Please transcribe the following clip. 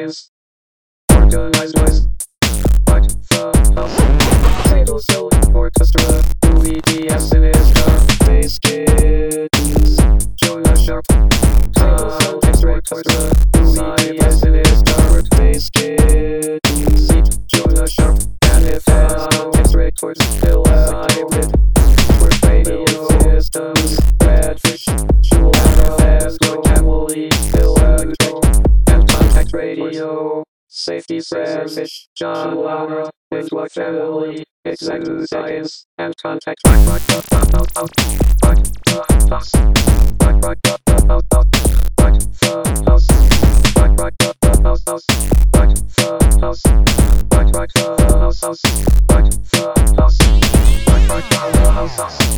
science, organized noise, what the hell, Fatal Soul, Orchestra, Louis D.S. Sinister, Bass Kids, Jonah Sharp, Fatal Soul, Orchestra, Louis D.S. Sinister, Bass Kids, Safety Redfish, John Laura, with what family, exact science, and contact house, rock the house, house house, the house, rock rock the house house, rock the house, rock rock the house house,